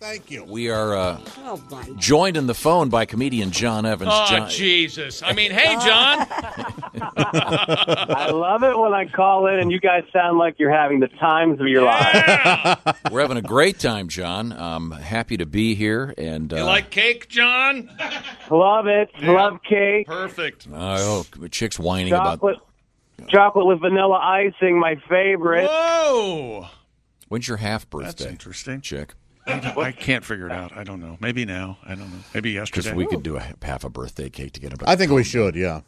Thank you. We are uh, Oh, joined in the phone by comedian John Evans. Oh, John, Jesus. I mean, hey, John. I love it when I call in and you guys sound like you're having the times of your lives. Yeah. we're having a great time, John. I'm happy to be here. And uh, You like cake, John? Love it. Love cake. Perfect. oh, chick's whining Chocolate. about Chocolate with vanilla icing, my favorite. Whoa. when's your half birthday? That's interesting. chick? I, can't figure it out. I don't know. Maybe now. I don't know. Maybe Because yesterday. we could do a half a birthday cake to get him. I think we should, yeah.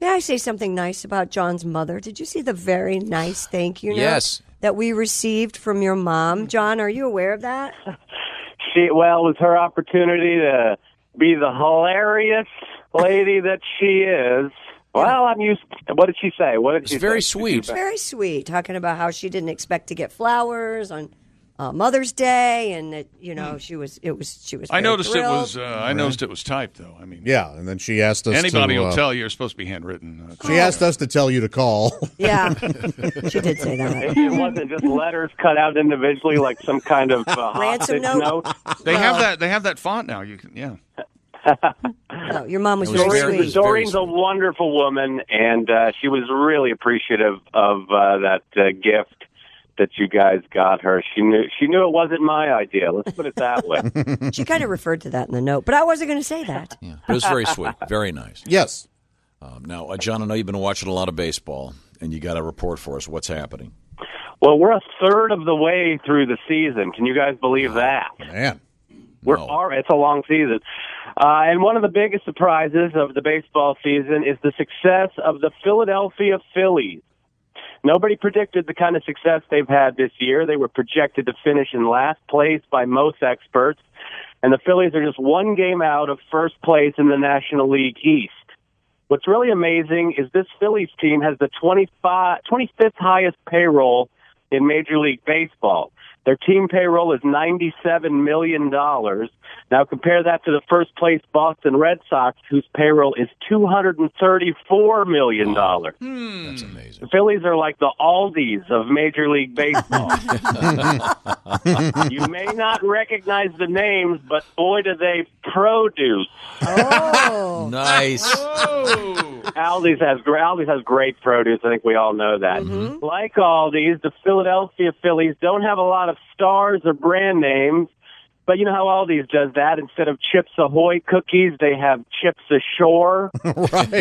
May I say something nice about John's mother? Did you see the very nice thank you note Yes. that we received from your mom? John, are you aware of that? She well, it was her opportunity to be the hilarious lady that she is. Well, I'm used. To, What did she say? What did It's she very say? sweet. Very sweet, talking about how she didn't expect to get flowers on uh, Mother's Day, and that you know she was it was she was. I very noticed it was. Uh, I noticed it was typed though. I mean, Yeah, and then she asked us anybody to, will uh, tell you it's supposed to be handwritten. Uh, She asked us to tell you to call. yeah, she did say that. It wasn't just letters cut out individually, like some kind of uh, Ransom hostage note? note. they have that. They have that font now. You can. Yeah. No, your mom was, It was very, very- sweet. very Doreen's a wonderful woman, and uh, she was really appreciative of uh, that uh, gift that you guys got her. She knew she knew it wasn't my idea. Let's put it that way. She kind of referred to that in the note, but I wasn't going to say that. Yeah, but it was very sweet, very nice. yes. Um, now, uh, John, I know you've been watching a lot of baseball, and you got a report for us. What's happening? well, we're a third of the way through the season. Can you guys believe that? Man. We're No. all, it's a long season. Uh, and one of the biggest surprises of the baseball season is the success of the Philadelphia Phillies. Nobody predicted the kind of success they've had this year. They were projected to finish in last place by most experts. And the Phillies are just one game out of first place in the National League East. What's really amazing is this Phillies team has the 25, 25th highest payroll in Major League Baseball. Their team payroll is $97 million. Now compare that to the first place Boston Red Sox, whose payroll is $234 million. Hmm. That's amazing. The Phillies are like the Aldis of Major League Baseball. you may not recognize the names, but boy, do they produce. Oh, Nice. Whoa. Aldi's has Aldi's has great produce. I think we all know that. Mm-hmm. Like Aldi's, the Philadelphia Phillies don't have a lot of stars or brand names, but you know how Aldi's does that. Instead of Chips Ahoy cookies, they have Chips Ashore, right.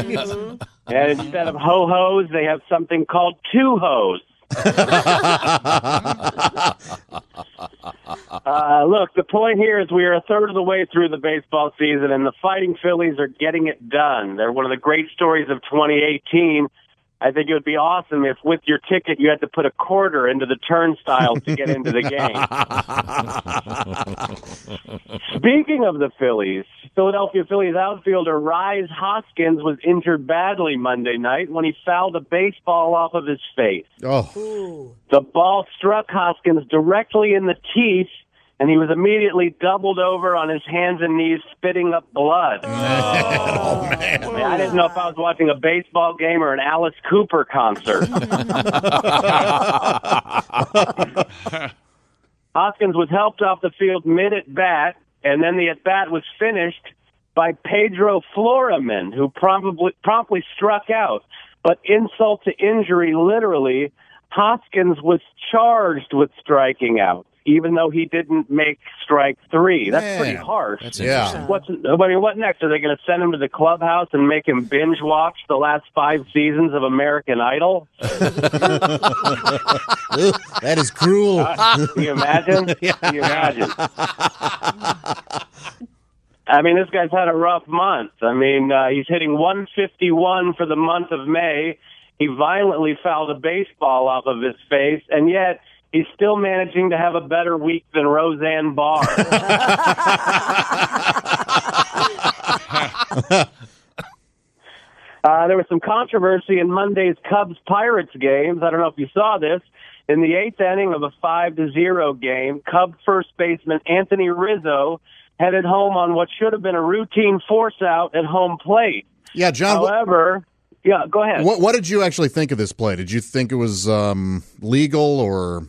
and instead of ho hos, they have something called two hos. Uh, look, the point here is we are a third of the way through the baseball season, and the Fighting Phillies are getting it done. They're one of the great stories of 2018. I think it would be awesome if, with your ticket, you had to put a quarter into the turnstile to get into the game. Speaking of the Phillies, Philadelphia Phillies outfielder Rise Hoskins was injured badly Monday night when he fouled a baseball off of his face. Oh, The ball struck Hoskins directly in the teeth, and he was immediately doubled over on his hands and knees, spitting up blood. Oh, oh man. I, mean, I didn't know if I was watching a baseball game or an Alice Cooper concert. Hoskins was helped off the field mid at bat, and then the at bat was finished by Pedro Florimon, who promptly promptly struck out. But insult to injury, literally, Hoskins was charged with striking out, even though he didn't make strike three. That's pretty harsh. That's Yeah. What's I mean? What next? Are they going to send him to the clubhouse and make him binge watch the last five seasons of American Idol? That is cruel. Can you imagine? Can you imagine? I mean, this guy's had a rough month. I mean, uh, he's hitting 151 for the month of May. He violently fouled a baseball off of his face, and yet he's still managing to have a better week than Roseanne Barr. Uh, there was some controversy in Monday's Cubs Pirates games. I don't know if you saw this. In the eighth inning of a five to zero game, Cub first baseman Anthony Rizzo headed home on what should have been a routine force out at home plate. Yeah, John. What, However, yeah, go ahead. what what did you actually think of this play? Did you think it was um, legal or?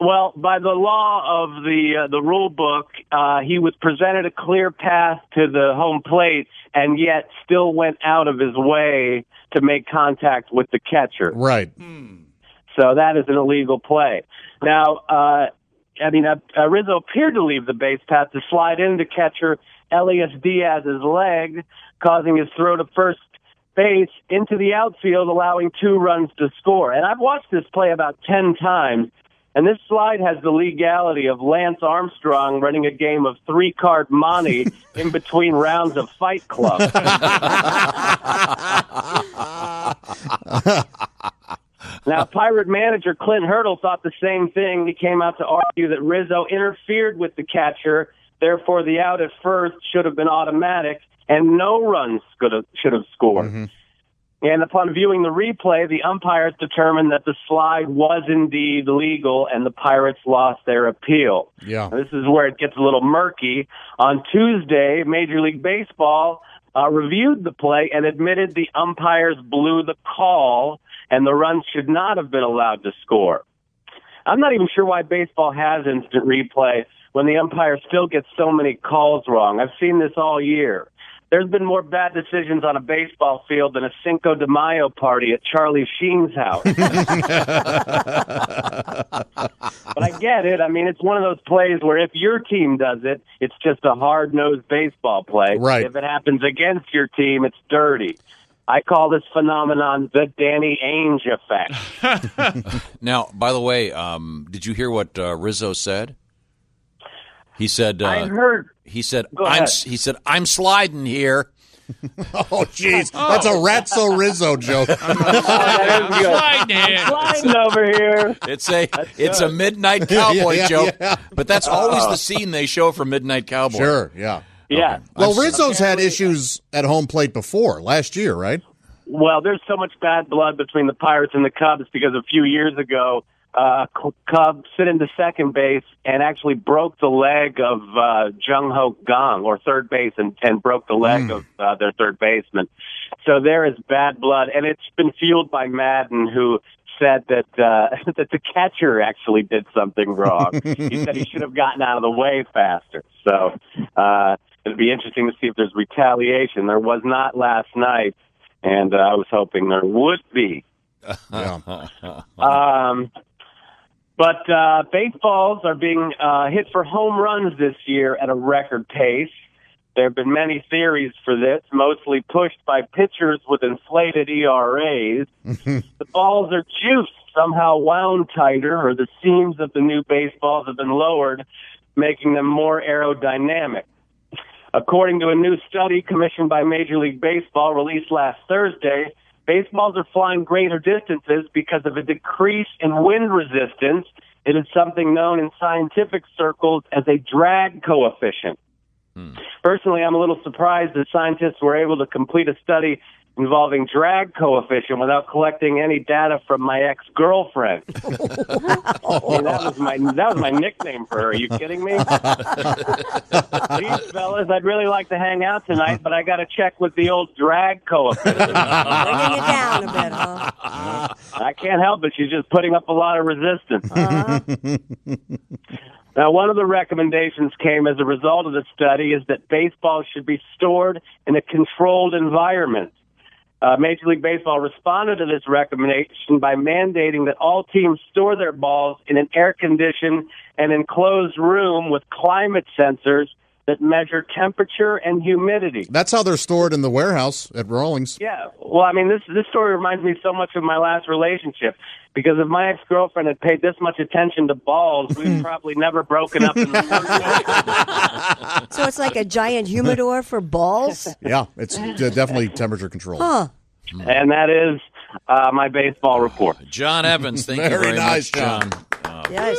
Well, by the law of the uh, the rule book, uh, he was presented a clear path to the home plate, and yet still went out of his way to make contact with the catcher. Right. So that is an illegal play. Now, uh, I mean, uh, uh, Rizzo appeared to leave the base path to slide into catcher Elias Diaz's leg, causing his throw to first base into the outfield, allowing two runs to score. And I've watched this play about 10 times. And this slide has the legality of Lance Armstrong running a game of three card monte in between rounds of Fight Club. Now, Pirate manager Clint Hurdle thought the same thing. He came out to argue that Rizzo interfered with the catcher, therefore the out at first should have been automatic, and no runs could have, should have scored. Mm-hmm. And upon viewing the replay, the umpires determined that the slide was indeed legal, and the Pirates lost their appeal. Yeah. This is where it gets a little murky. On Tuesday, Major League Baseball uh, reviewed the play and admitted the umpires blew the call and the runs should not have been allowed to score. I'm not even sure why baseball has instant replay when the umpire still gets so many calls wrong. I've seen this all year. There's been more bad decisions on a baseball field than a Cinco de Mayo party at Charlie Sheen's house. but I get it. I mean, it's one of those plays where if your team does it, it's just a hard nosed baseball play. Right. If it happens against your team, it's dirty. I call this phenomenon the Danny Ainge effect. Now, by the way, um, did you hear what uh, Rizzo said? He said. Uh, I heard. He said. I'm. He said. I'm sliding here. Oh, jeez. Oh. That's a Ratso Rizzo joke. That is good. Slide in. Sliding over here. It's a. It's a midnight cowboy Yeah, joke. yeah. But that's always the oh. scene they show for Midnight Cowboy. Sure, yeah. Yeah. Well, I'm- Rizzo's had issues at home plate before, last year, right? Well, there's so much bad blood between the Pirates and the Cubs because a few years ago, uh, Cub sit into second base and actually broke the leg of uh, Jung Ho Kang, or third base, and, and broke the leg of uh, their third baseman. So there is bad blood, and it's been fueled by Maddon, who said that uh, that the catcher actually did something wrong. he said he should have gotten out of the way faster. So uh, it'd be interesting to see if there's retaliation. There was not last night, and uh, I was hoping there would be. Yeah. Um, but uh, baseballs are being uh, hit for home runs this year at a record pace. There have been many theories for this, mostly pushed by pitchers with inflated ERAs. the balls are juiced, somehow wound tighter, or the seams of the new baseballs have been lowered, making them more aerodynamic. According to a new study commissioned by Major League Baseball released last Thursday, baseballs are flying greater distances because of a decrease in wind resistance. It is something known in scientific circles as a drag coefficient. Hmm. Personally, I'm a little surprised that scientists were able to complete a study involving drag coefficient without collecting any data from my ex-girlfriend. I mean, that was my that was my nickname for her. Are you kidding me? These fellas, I'd really like to hang out tonight, but I got to check with the old drag coefficient. Bringing it down a bit, huh? I can't help it. She's just putting up a lot of resistance. Uh-huh. Now, one of the recommendations came as a result of the study is that baseball should be stored in a controlled environment. Uh, Major League Baseball responded to this recommendation by mandating that all teams store their balls in an air-conditioned and enclosed room with climate sensors that measure temperature and humidity. That's how they're stored in the warehouse at Rawlings. Yeah. Well, I mean, this this story reminds me so much of my last relationship because if my ex girlfriend had paid this much attention to balls, we'd probably never broken up in the first place. So it's like a giant humidor for balls? Yeah, it's definitely temperature controlled. Huh. And that is uh, my baseball report. John Evans, thank you Very very nice, much, John. John. Uh, Yes.